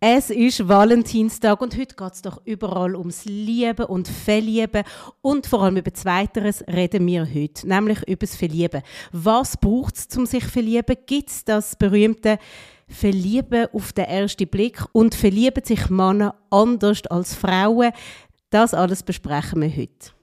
Es ist Valentinstag und heute geht es doch überall ums Lieben und Verlieben. Und vor allem über Zweiteres reden wir heute, nämlich über das Verlieben. Was braucht es, um sich zu verlieben? Gibt es das berühmte Verlieben auf den ersten Blick? Und verlieben sich Männer anders als Frauen? Das alles besprechen wir heute.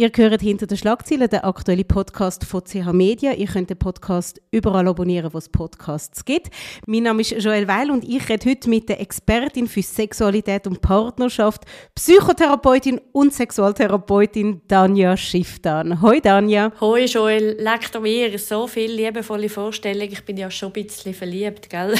Ihr hört hinter den Schlagzeilen den aktuellen Podcast von CH Media. Ihr könnt den Podcast überall abonnieren, wo es Podcasts gibt. Mein Name ist Joel Weil und ich rede heute mit der Expertin für Sexualität und Partnerschaft, Psychotherapeutin und Sexualtherapeutin Danja Schifftan. Hoi Danja. Hoi Joel, leckt mir so viele liebevolle Vorstellungen. Ich bin ja schon ein bisschen verliebt, gell?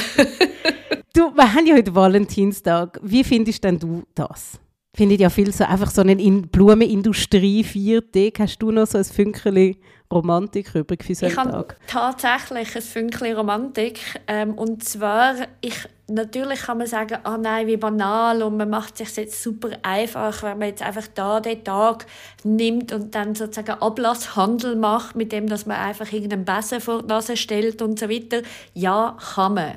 du, wir haben ja heute Valentinstag. Wie findest denn du das? Finde ich ja viel so einfach so eine Blumenindustrie Viertag. Hast du noch so ein Fünkchen Romantik übrig für so einen ich Tag? tatsächlich ein Fünkchen Romantik. Ähm, und zwar, ich, natürlich kann man sagen, ah oh nein, wie banal und man macht sich jetzt super einfach, wenn man jetzt einfach da den Tag nimmt und dann sozusagen Ablasshandel macht, mit dem, dass man einfach irgendeinen Besen vor die Nase stellt und so weiter. Ja, kann man.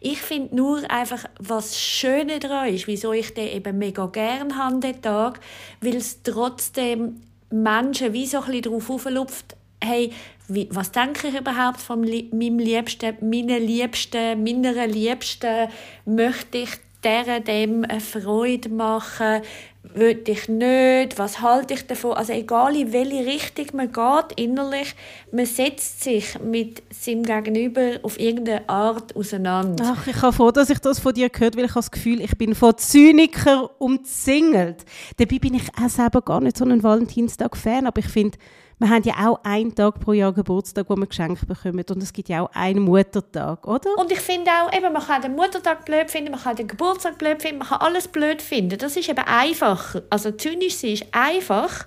Ich finde nur einfach, was Schöne daran ist, wieso ich den eben mega gern habe, den Tag, weil es trotzdem Menschen wie so ein bisschen darauf auflupft, hey, wie, was denke ich überhaupt von meinem Liebsten, meinen Liebsten, meiner Liebsten? Möchte ich der dem eine Freude machen? Will ich nicht? Was halte ich davon? Also egal in welche Richtung man geht innerlich, man setzt sich mit seinem Gegenüber auf irgendeine Art auseinander. Ach, ich habe froh, dass ich das von dir gehört, weil ich habe das Gefühl, ich bin von Zyniker umzingelt. Dabei bin ich auch selber gar nicht so ein Valentinstag-Fan, aber ich finde, wir haben ja auch einen Tag pro Jahr Geburtstag, wo wir Geschenke bekommen. Und es gibt ja auch einen Muttertag, oder? Und ich finde auch, eben, man kann den Muttertag blöd finden, man kann den Geburtstag blöd finden, man kann alles blöd finden. Das ist eben einfacher. Also zynisch sein ist einfach.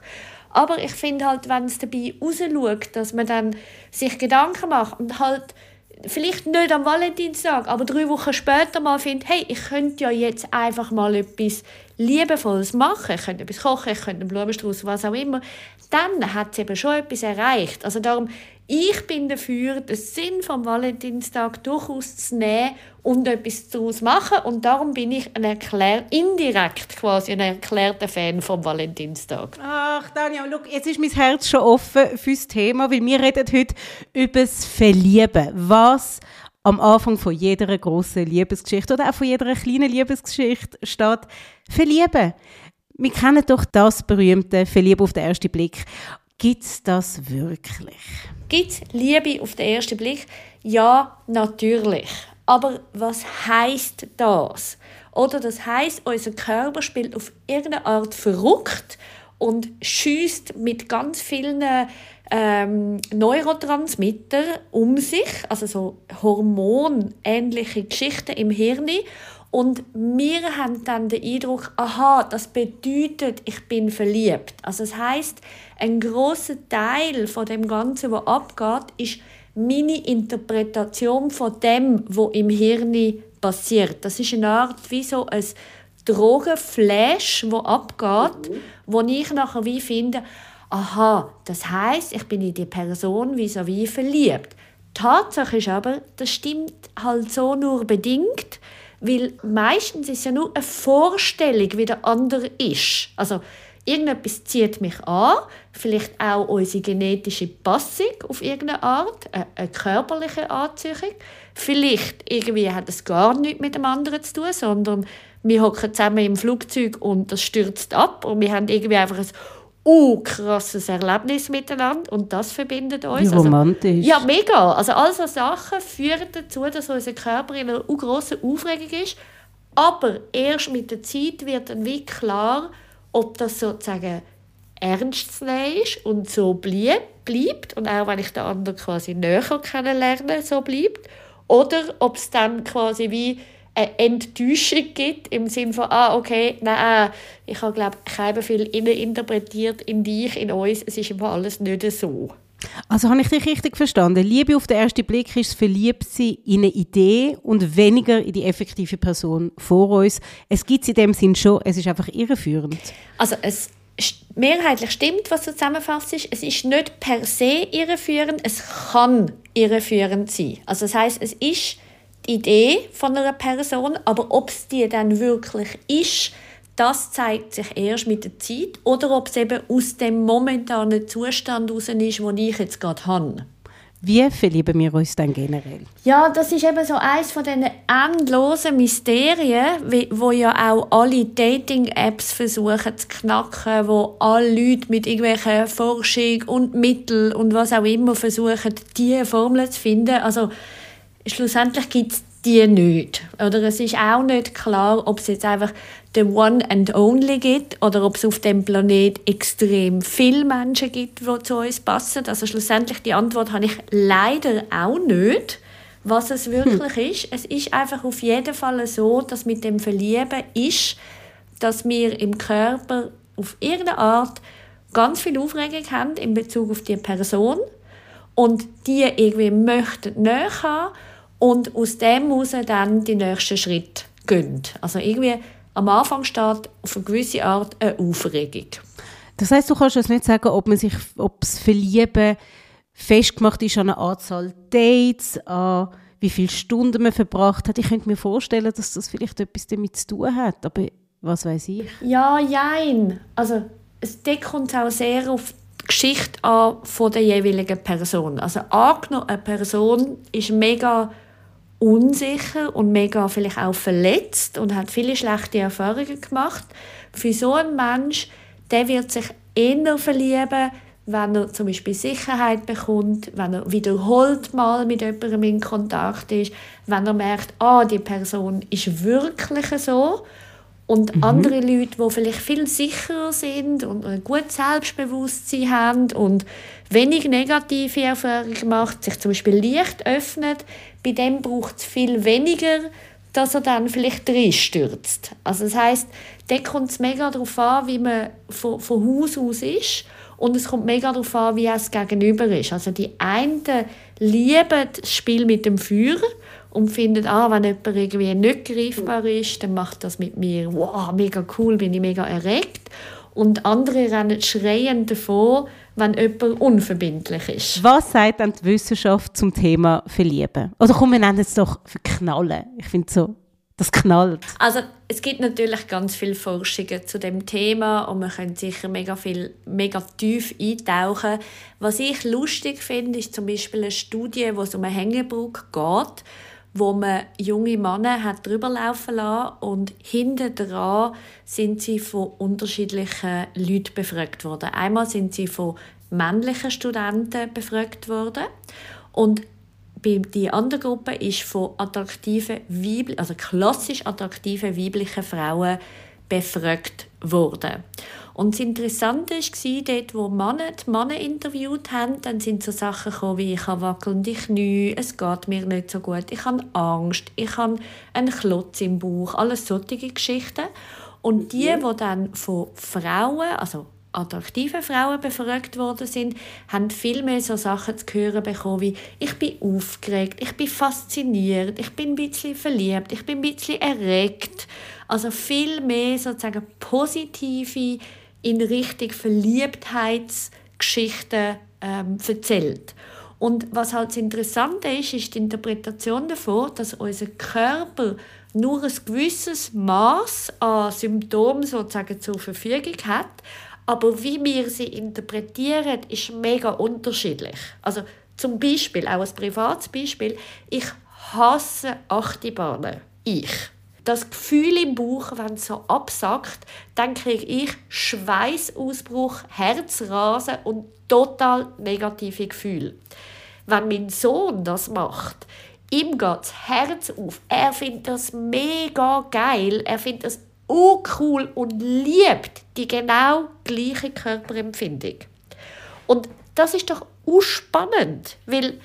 Aber ich finde halt, wenn es dabei rausschaut, dass man dann sich Gedanken macht und halt vielleicht nicht am Valentinstag, aber drei Wochen später mal findet, hey, ich könnte ja jetzt einfach mal etwas Liebevolles machen, ich könnte etwas kochen, ich könnte einen Blumenstrauß, was auch immer, dann hat es eben schon etwas erreicht. Also darum, ich bin dafür, den Sinn vom Valentinstag durchaus zu nehmen und etwas daraus zu machen. Und darum bin ich ein erklär indirekt quasi ein erklärter Fan vom Valentinstag. Ach, Daniel, look, jetzt ist mein Herz schon offen fürs Thema, weil wir reden heute über das Verlieben. Was am Anfang von jeder großen Liebesgeschichte oder auch von jeder kleinen Liebesgeschichte steht Verlieben. Wir kennen doch das berühmte Verlieben auf den ersten Blick. Gibt es das wirklich? Gibt es Liebe auf den ersten Blick? Ja, natürlich. Aber was heißt das? Oder das heißt, unser Körper spielt auf irgendeine Art verrückt und schießt mit ganz vielen ähm, Neurotransmitter um sich, also so hormonähnliche Geschichten im Hirn. Und wir haben dann den Eindruck, aha, das bedeutet, ich bin verliebt. Also das heißt, ein großer Teil von dem Ganzen, was abgeht, ist meine Interpretation von dem, was im Hirn passiert. Das ist eine Art wie so ein Drogenflash, wo abgeht, mhm. wo ich nachher wie finde, aha, das heißt, ich bin in die Person vis-à-vis verliebt. Tatsache ist aber, das stimmt halt so nur bedingt, weil meistens ist ja nur eine Vorstellung, wie der andere ist. Also irgendetwas zieht mich an, vielleicht auch unsere genetische Passung auf irgendeine Art, eine, körperliche Anziehung. Vielleicht irgendwie hat es gar nichts mit dem anderen zu tun, sondern wir hocken zusammen im Flugzeug und das stürzt ab und wir haben irgendwie einfach ein uh, krasses Erlebnis miteinander und das verbindet uns. Wie romantisch. Also, ja, mega. Also all solche Sachen führen dazu, dass unser Körper in einer grossen Aufregung ist. Aber erst mit der Zeit wird dann wie klar, ob das sozusagen ernst zu nehmen ist und so bleibt und auch wenn ich den anderen quasi näher kennenlerne, so bleibt. Oder ob es dann quasi wie eine Enttäuschung gibt, im Sinne von, ah, okay, nein, ich habe, glaube ich, viel interpretiert in dich, in uns, es ist immer alles nicht so. Also habe ich dich richtig verstanden? Liebe auf den ersten Blick ist verliebt sie in eine Idee und weniger in die effektive Person vor uns. Es gibt es in dem Sinn schon, es ist einfach irreführend. Also es mehrheitlich stimmt, was du zusammenfasst. Es ist nicht per se irreführend, es kann irreführend sein. Also das heißt, es ist die Idee von einer Person, aber ob es die dann wirklich ist, das zeigt sich erst mit der Zeit oder ob es eben aus dem momentanen Zustand heraus ist, den ich jetzt gerade habe. Wie verlieben wir uns dann generell? Ja, das ist eben so eines von diesen endlosen Mysterien, wo ja auch alle Dating-Apps versuchen zu knacken, wo alle Leute mit irgendwelchen Forschung und Mitteln und was auch immer versuchen, diese Formel zu finden. Also schlussendlich gibt es die nicht. Oder es ist auch nicht klar, ob es jetzt einfach the one and only gibt oder ob es auf dem Planet extrem viele Menschen gibt, die zu uns passen. Also schlussendlich die Antwort habe ich leider auch nicht, was es wirklich hm. ist. Es ist einfach auf jeden Fall so, dass mit dem Verlieben ist, dass wir im Körper auf irgendeine Art ganz viel Aufregung haben in Bezug auf die Person und die irgendwie möchten näher haben und aus dem heraus dann die nächsten Schritte gehen. Also irgendwie am Anfang steht auf eine gewisse Art eine Aufregung. Das heißt, du kannst jetzt nicht sagen, ob man sich, ob das Verlieben festgemacht ist an eine Anzahl Dates, an wie viele Stunden man verbracht hat. Ich könnte mir vorstellen, dass das vielleicht etwas damit zu tun hat, aber was weiß ich? Ja, jein. Also es kommt auch sehr auf die Geschichte an von der jeweiligen Person. Also angenommen, eine Person ist mega unsicher und mega vielleicht auch verletzt und hat viele schlechte Erfahrungen gemacht. Für so einen Mensch, der wird sich eher verlieben, wenn er zum Beispiel Sicherheit bekommt, wenn er wiederholt mal mit jemandem in Kontakt ist, wenn er merkt, ah, die Person ist wirklich so und mhm. andere Leute, die vielleicht viel sicherer sind und ein gutes Selbstbewusstsein haben und wenig negative Erfahrungen gemacht, sich zum Beispiel leicht öffnet, bei dem braucht es viel weniger, dass er dann vielleicht stürzt. Also das heißt, da kommt es mega darauf an, wie man von, von Haus aus ist und es kommt mega darauf an, wie es gegenüber ist. Also die einen lieben das Spiel mit dem Feuer und finden, ah, wenn jemand irgendwie nicht greifbar ist, dann macht das mit mir, wow, mega cool, bin ich mega erregt. Und andere rennen schreiend davon, wenn jemand unverbindlich ist. Was sagt dann die Wissenschaft zum Thema Verlieben? Oder komm, wir nennen es doch Verknallen. Ich finde so, das knallt. Also es gibt natürlich ganz viele Forschungen zu dem Thema und man kann sicher mega viel, mega tief eintauchen. Was ich lustig finde, ist zum Beispiel eine Studie, wo es um eine Hängebrücke geht wo man junge Männer hat drüber laufen lassen und hinten dran sind sie von unterschiedlichen Leuten befragt worden. Einmal sind sie von männlichen Studenten befragt worden und die andere Gruppe ist von attraktiven also klassisch attraktiven weiblichen Frauen befragt worden. Und das Interessante war, dort, wo Männer die Männer interviewt haben, dann sind so Sachen gekommen, wie ich habe wackelnde Knie, es geht mir nicht so gut, ich habe Angst, ich habe einen Klotz im Bauch, alles solche Geschichten. Und die, die dann von Frauen, also attraktiven Frauen befragt worden sind, haben viel mehr so Sachen zu hören bekommen wie «Ich bin aufgeregt, ich bin fasziniert, ich bin ein bisschen verliebt, ich bin ein bisschen erregt». Also viel mehr sozusagen positive in Richtung Verliebtheitsgeschichten ähm, erzählt. Und was halt das Interessante ist, ist die Interpretation davon, dass unser Körper nur ein gewisses Maß an Symptomen sozusagen zur Verfügung hat, aber wie wir sie interpretieren, ist mega unterschiedlich. Also zum Beispiel, auch als privates Beispiel, ich hasse Achterbahnen. Ich das Gefühl im Bauch, wenn es so absackt, dann kriege ich Schweißausbruch, Herzrasen und total negative Gefühle. Wenn mein Sohn das macht, ihm geht das Herz auf. Er findet das mega geil. Er findet das cool und liebt die genau gleiche Körperempfindung. Und das ist doch spannend, weil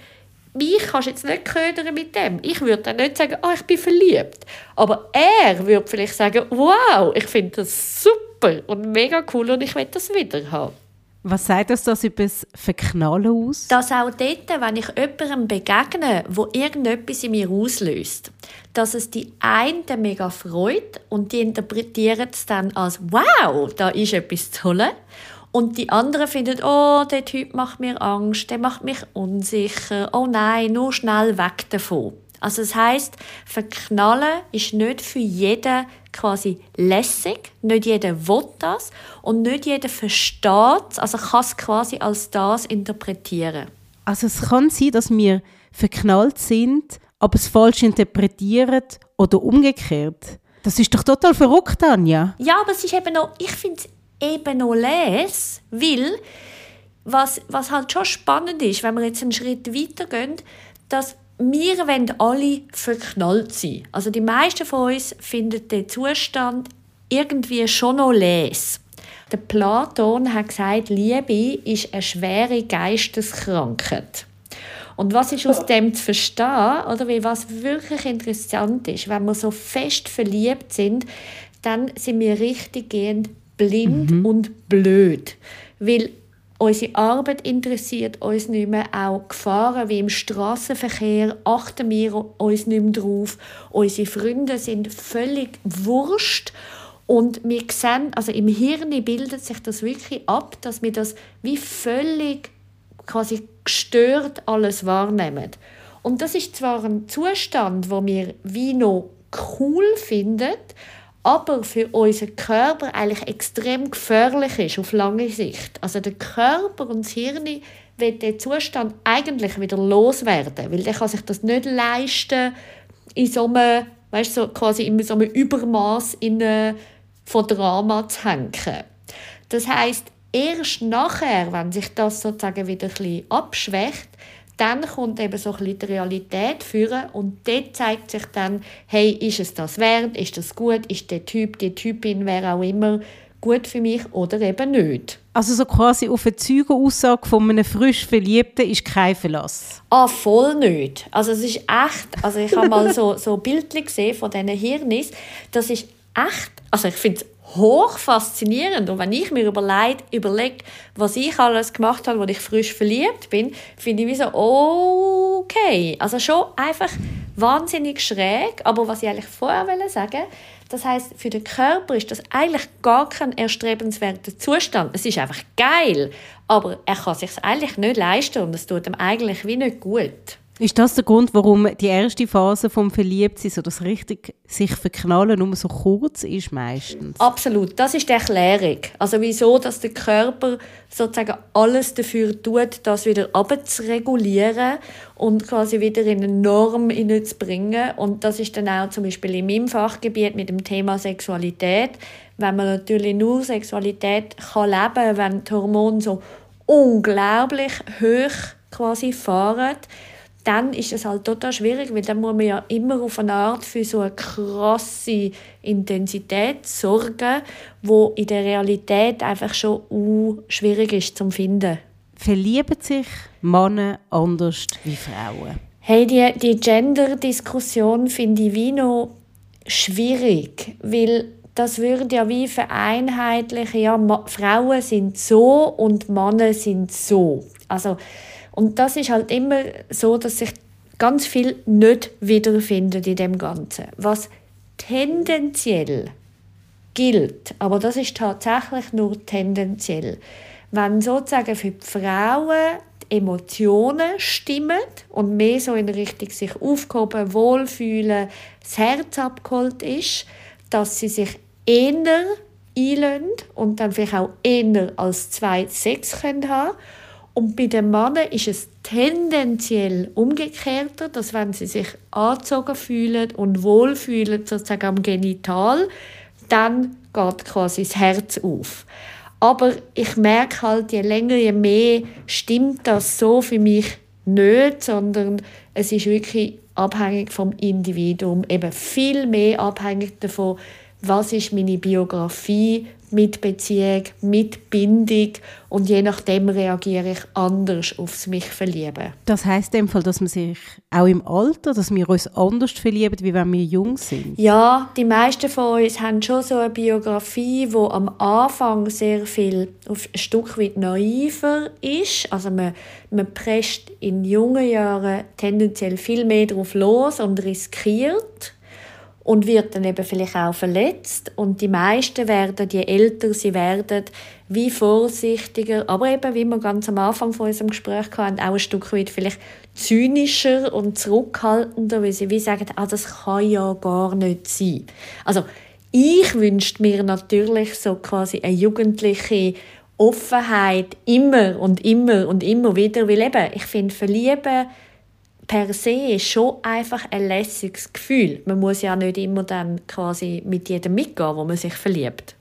mich kannst du jetzt nicht ködern mit dem. Ich würde dann nicht sagen, oh, ich bin verliebt. Aber er würde vielleicht sagen, wow, ich finde das super und mega cool und ich will das wieder haben. Was sagt das, das über das Verknallen aus? Dass auch dort, wenn ich jemandem begegne, wo irgendetwas in mir auslöst, dass es die einen mega freut und die interpretieren es dann als «Wow, da ist etwas Tolles». Und die anderen finden, oh, der Typ macht mir Angst, der macht mich unsicher, oh nein, nur schnell weg davon. Also das heißt, verknallen ist nicht für jeden quasi lässig, nicht jeder will das und nicht jeder versteht es, also kann es quasi als das interpretieren. Also es kann sein, dass wir verknallt sind, aber es falsch interpretieren oder umgekehrt. Das ist doch total verrückt, Anja. Ja, aber es ist eben noch, ich finde es eben noch les, weil was, was halt schon spannend ist, wenn wir jetzt einen Schritt weitergehen, dass wir wollen alle verknallt sein. Also die meisten von uns finden den Zustand irgendwie schon noch les. Der Platon hat gesagt, Liebe ist eine schwere Geisteskrankheit. Und was ist aus dem zu verstehen, oder wie was wirklich interessant ist, wenn wir so fest verliebt sind, dann sind wir richtig gehend blind mhm. und blöd. Weil unsere Arbeit interessiert uns nicht mehr, auch Gefahren wie im Straßenverkehr achten wir uns nicht mehr drauf. Unsere Freunde sind völlig wurscht und wir sehen, also im Hirn bildet sich das wirklich ab, dass wir das wie völlig quasi gestört alles wahrnehmen. Und das ist zwar ein Zustand, wo wir wie noch cool finden, aber für unseren Körper eigentlich extrem gefährlich ist auf lange Sicht. Also der Körper und das Hirn will den Zustand eigentlich wieder loswerden, weil der kann sich das nicht leisten, in so einem, weißt, so quasi in so einem Übermaß äh, von Drama zu hängen. Das heißt, erst nachher, wenn sich das sozusagen wieder ein bisschen abschwächt, dann kommt eben so ein bisschen die Realität führen und dort zeigt sich dann, hey, ist es das wert, ist das gut, ist der Typ, die Typin, wer auch immer, gut für mich oder eben nicht. Also so quasi auf eine Zeugenaussage von einem frisch Verliebten ist kein Verlass? Ah, voll nicht. Also es ist echt, also ich habe mal so, so Bildchen gesehen von diesen Hirnis, das ist echt, also ich finde es hoch faszinierend. Und wenn ich mir überlege, überlege, was ich alles gemacht habe, als ich frisch verliebt bin, finde ich wie so, okay. Also schon einfach wahnsinnig schräg. Aber was ich eigentlich vorher sagen das heißt, für den Körper ist das eigentlich gar kein erstrebenswerter Zustand. Es ist einfach geil, aber er kann sich eigentlich nicht leisten und es tut ihm eigentlich wie nicht gut. Ist das der Grund, warum die erste Phase vom Verliebtsein, so das richtig sich verknallen, nur so kurz ist meistens? Absolut, das ist die Erklärung. Also wieso, dass der Körper sozusagen alles dafür tut, das wieder abzuregulieren und quasi wieder in eine Norm zu bringen. Und das ist dann auch zum Beispiel in meinem Fachgebiet mit dem Thema Sexualität. Wenn man natürlich nur Sexualität kann leben, wenn die Hormone so unglaublich hoch quasi fahren, dann ist es halt total schwierig, weil dann muss man ja immer auf eine Art für so eine krasse Intensität sorgen, wo in der Realität einfach schon uh, schwierig ist zu finden. Verlieben sich Männer anders wie Frauen? Hey, die, die Gender-Diskussion finde ich wie noch schwierig, weil das würde ja wie vereinheitlichen, ja, Frauen sind so und Männer sind so. Also und das ist halt immer so, dass sich ganz viel nicht wiederfindet in dem Ganzen. Was tendenziell gilt, aber das ist tatsächlich nur tendenziell, wenn sozusagen für die Frauen die Emotionen stimmen und mehr so in Richtung sich aufgehoben, wohlfühlen, das Herz abgeholt ist, dass sie sich eher einlösen und dann vielleicht auch eher als zwei Sex können haben und bei den Männern ist es tendenziell umgekehrter, dass wenn sie sich angezogen fühlen und wohlfühlen, sozusagen am Genital, dann geht quasi das Herz auf. Aber ich merke halt, je länger, je mehr stimmt das so für mich nicht, sondern es ist wirklich abhängig vom Individuum, eben viel mehr abhängig davon, was ist meine Biografie, mit Beziehung, mit Bindung und je nachdem reagiere ich anders aufs mich verlieben. Das heißt dem Fall, dass man sich auch im Alter, dass wir uns anders verlieben, wie wenn wir jung sind? Ja, die meisten von uns haben schon so eine Biografie, wo am Anfang sehr viel auf ein Stück weit naiver ist. Also man, man presst in jungen Jahren tendenziell viel mehr drauf los und riskiert und wird dann eben vielleicht auch verletzt. Und die meisten werden, je älter sie werden, wie vorsichtiger, aber eben, wie wir ganz am Anfang von unserem Gespräch hatten, auch ein Stück weit vielleicht zynischer und zurückhaltender, weil sie wie sagen, ah, das kann ja gar nicht sein. Also ich wünschte mir natürlich so quasi eine jugendliche Offenheit immer und immer und immer wieder, weil eben, ich finde, verlieben per se schon einfach ein lässiges Gefühl. Man muss ja nicht immer dann quasi mit jedem mitgehen, wo man sich verliebt.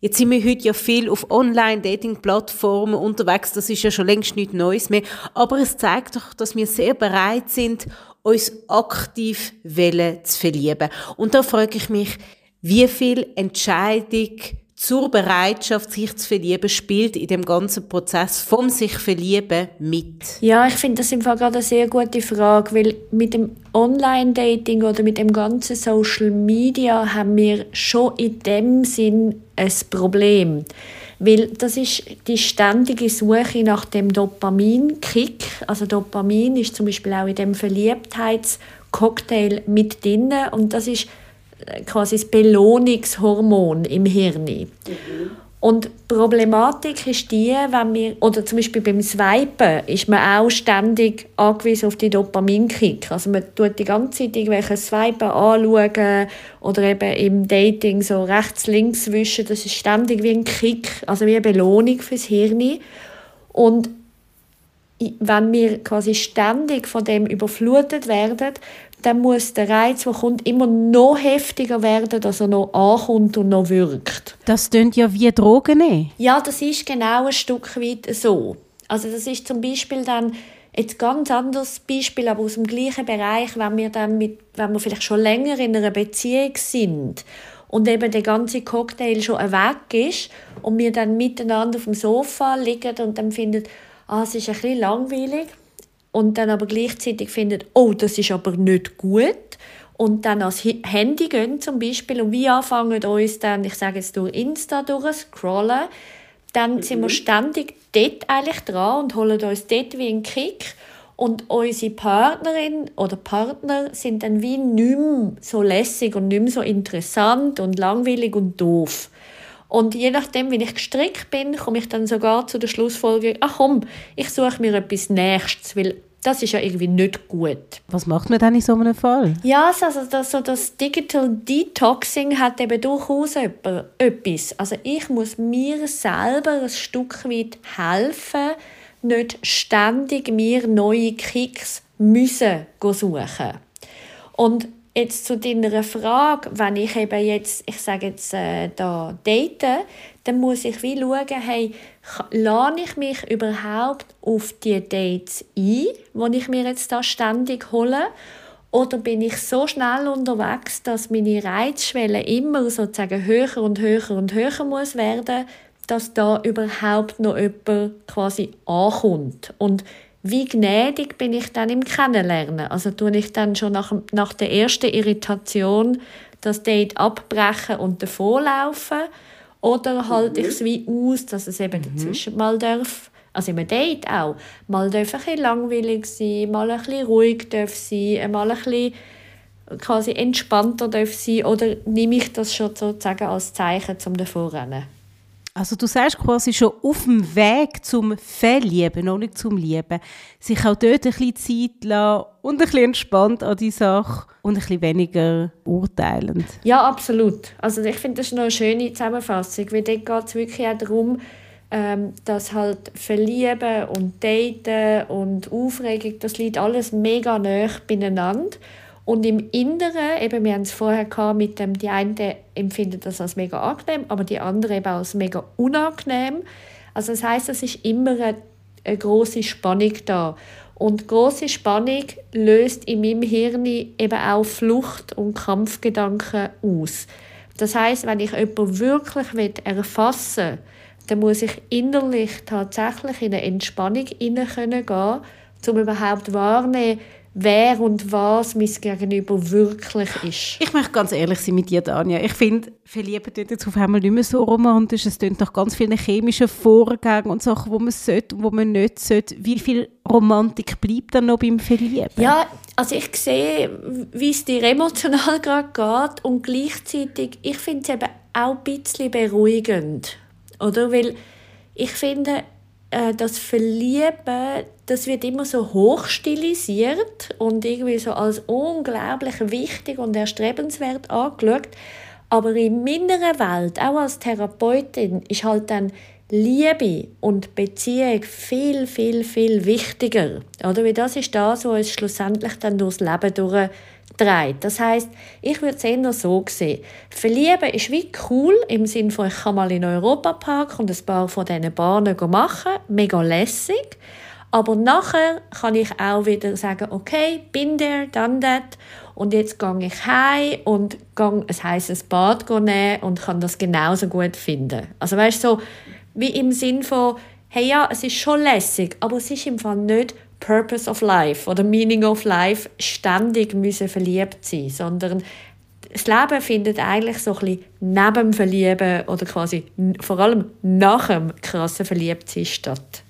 Jetzt sind wir heute ja viel auf Online-Dating-Plattformen unterwegs. Das ist ja schon längst nichts Neues mehr. Aber es zeigt doch, dass wir sehr bereit sind, uns aktiv zu verlieben. Und da frage ich mich, wie viel Entscheidung zur Bereitschaft, sich zu verlieben, spielt in dem ganzen Prozess vom sich verlieben mit? Ja, ich finde das im Fall gerade eine sehr gute Frage, weil mit dem Online-Dating oder mit dem ganzen Social Media haben wir schon in dem Sinn ein Problem. Weil das ist die ständige Suche nach dem Dopamin-Kick. Also Dopamin ist zum Beispiel auch in dem Verliebtheitscocktail mit drin und das ist quasi das Belohnungshormon im Hirn. Mhm. Und die Problematik ist die, wenn wir, oder zum Beispiel beim Swipen, ist man auch ständig angewiesen auf die Dopaminkick. Also man tut die ganze Zeit irgendwelche Swipen anschauen oder eben im Dating so rechts, links wischen. Das ist ständig wie ein Kick, also wie eine Belohnung fürs Hirn. Und wenn wir quasi ständig von dem überflutet werden, dann muss der Reiz, der kommt, immer noch heftiger werden, dass er noch ankommt und noch wirkt. Das klingt ja wie Drogen nehmen. Ja, das ist genau ein Stück weit so. Also das ist zum Beispiel dann jetzt ganz anderes Beispiel, aber aus dem gleichen Bereich, wenn wir dann mit, wenn wir vielleicht schon länger in einer Beziehung sind und eben der ganze Cocktail schon weg ist und wir dann miteinander auf dem Sofa liegen und dann finden, ah, es ist ein bisschen langweilig und dann aber gleichzeitig findet, oh, das ist aber nicht gut und dann ans Handy gehen zum Beispiel und wir anfangen uns dann, ich sage jetzt durch Insta durchscrollen, dann mhm. sind wir ständig dort eigentlich dran und holen uns dort wie einen Kick und unsere Partnerin oder Partner sind dann wie nicht mehr so lässig und nicht mehr so interessant und langweilig und doof. Und je nachdem, wie ich gestrickt bin, komme ich dann sogar zu der Schlussfolgerung, ach komm, ich suche mir etwas Nächstes, weil das ist ja irgendwie nicht gut. Was macht man dann in so einem Fall? Ja, also das, so das Digital Detoxing hat eben durchaus etwas. Also ich muss mir selber ein Stück weit helfen, nicht ständig mir neue Kicks müssen suchen. Und Jetzt zu deiner Frage, wenn ich eben jetzt, ich sage jetzt, äh, da date, dann muss ich wie schauen, hey, lade ich mich überhaupt auf die Dates ein, die ich mir jetzt da ständig hole? Oder bin ich so schnell unterwegs, dass meine Reizschwelle immer sozusagen höher und höher und höher muss werden, dass da überhaupt noch jemand quasi ankommt? Und wie gnädig bin ich dann im Kennenlernen? Also tue ich dann schon nach, nach der ersten Irritation das Date abbrechen und davonlaufen? Oder halte ich es wie aus, dass es eben mhm. dazwischen mal darf, also im Date auch, mal darf ein bisschen langweilig sein, mal ein bisschen ruhig darf sein, mal ein bisschen quasi entspannter darf sein oder nehme ich das schon sozusagen als Zeichen zum Davorrennen? Also du sagst quasi schon auf dem Weg zum Verlieben, noch nicht zum Lieben, sich auch dort ein bisschen Zeit lassen und ein bisschen entspannt an die Sache und ein bisschen weniger urteilend. Ja, absolut. Also ich finde, das noch eine schöne Zusammenfassung, weil dort geht es wirklich auch darum, ähm, dass halt Verlieben und Daten und Aufregung, das liegt alles mega nah beieinander. Und im Inneren, eben, wir haben es vorher gehabt mit dem, die einen empfinden das als mega angenehm, aber die anderen eben als mega unangenehm. Also das heißt, es ist immer eine, eine große Spannung da. Und große Spannung löst in meinem Hirn eben auch Flucht- und Kampfgedanken aus. Das heißt, wenn ich jemanden wirklich erfassen will, dann muss ich innerlich tatsächlich in eine Entspannung hinein gehen, um überhaupt wahrnehmen, wer und was mein Gegenüber wirklich ist. Ich möchte ganz ehrlich sein mit dir, Dania. Ich finde, verlieben tut jetzt auf einmal nicht mehr so romantisch. Es tut nach ganz vielen chemischen Vorgängen und Sachen, wo man sollte und wo man nicht sollte. Wie viel Romantik bleibt dann noch beim Verlieben? Ja, also ich sehe, wie es dir emotional gerade geht und gleichzeitig, ich finde es eben auch ein bisschen beruhigend. Oder? Weil ich finde, äh, das Verlieben, das wird immer so hochstilisiert und irgendwie so als unglaublich wichtig und erstrebenswert angeschaut. Aber in meiner Welt, auch als Therapeutin, ist halt dann Liebe und Beziehung viel, viel, viel wichtiger. Oder? Weil das ist das, was uns schlussendlich dann durchs Leben durchdreht. Das heißt, ich würde es eher so sehen. Verlieben ist wie cool, im Sinne von, ich kann mal in den Europapark und ein paar von diesen Bahnen machen. Mega lässig. Aber nachher kann ich auch wieder sagen, okay, bin there, done that. Und jetzt gehe ich heim und gehe ein heißes Bad nehmen und kann das genauso gut finden. Also weißt so, wie im Sinn von, hey ja, es ist schon lässig, aber es ist im Fall nicht Purpose of Life oder Meaning of Life, ständig müssen verliebt sein, sondern das Leben findet eigentlich so ein bisschen neben dem Verlieben oder quasi vor allem nach dem krassen Verliebtsein statt.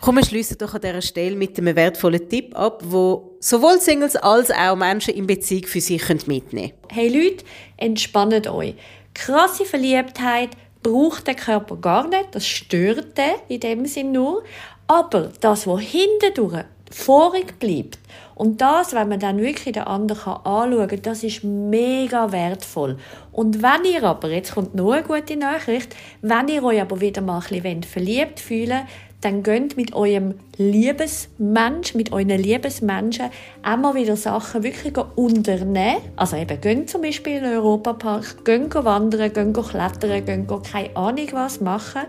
Komm, wir schließen doch an dieser Stelle mit einem wertvollen Tipp ab, wo sowohl Singles als auch Menschen in Beziehung für sich mitnehmen können. Hey Leute, entspannt euch. Krasse Verliebtheit braucht der Körper gar nicht, das stört den in dem Sinn nur. Aber das, was hintendurch vorig bleibt, und das, wenn man dann wirklich den anderen anschauen kann, das ist mega wertvoll. Und wenn ihr aber, jetzt kommt noch eine gute Nachricht, wenn ihr euch aber wieder mal ein bisschen verliebt fühlen dann gönnt mit eurem Liebesmensch, mit euren Liebesmenschen immer wieder Sachen wirklich unternehmen. Also eben, gönnt zum Beispiel in den Europapark, gönnt wandern, gönnt klettern, gönnt keine Ahnung was machen.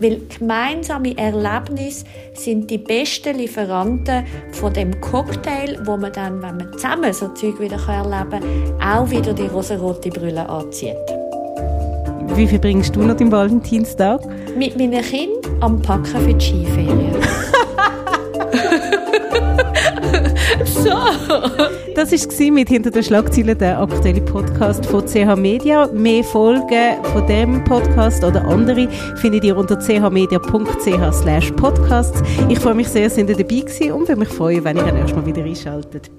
Weil gemeinsame Erlebnisse sind die besten Lieferanten von dem Cocktail, wo man dann, wenn man zusammen so Zeug wieder erleben kann, auch wieder die rosarote Brille anzieht. Wie viel bringst du noch den Valentinstag? Mit meinen Kindern am Packen für die Skiferien. so. Das war mit «Hinter den Schlagzeilen» der aktuelle Podcast von CH Media. Mehr Folgen von dem Podcast oder andere findet ihr unter chmedia.ch podcasts. Ich freue mich sehr, dass ihr dabei gewesen und würde mich freuen, wenn ihr dann erstmal wieder einschaltet.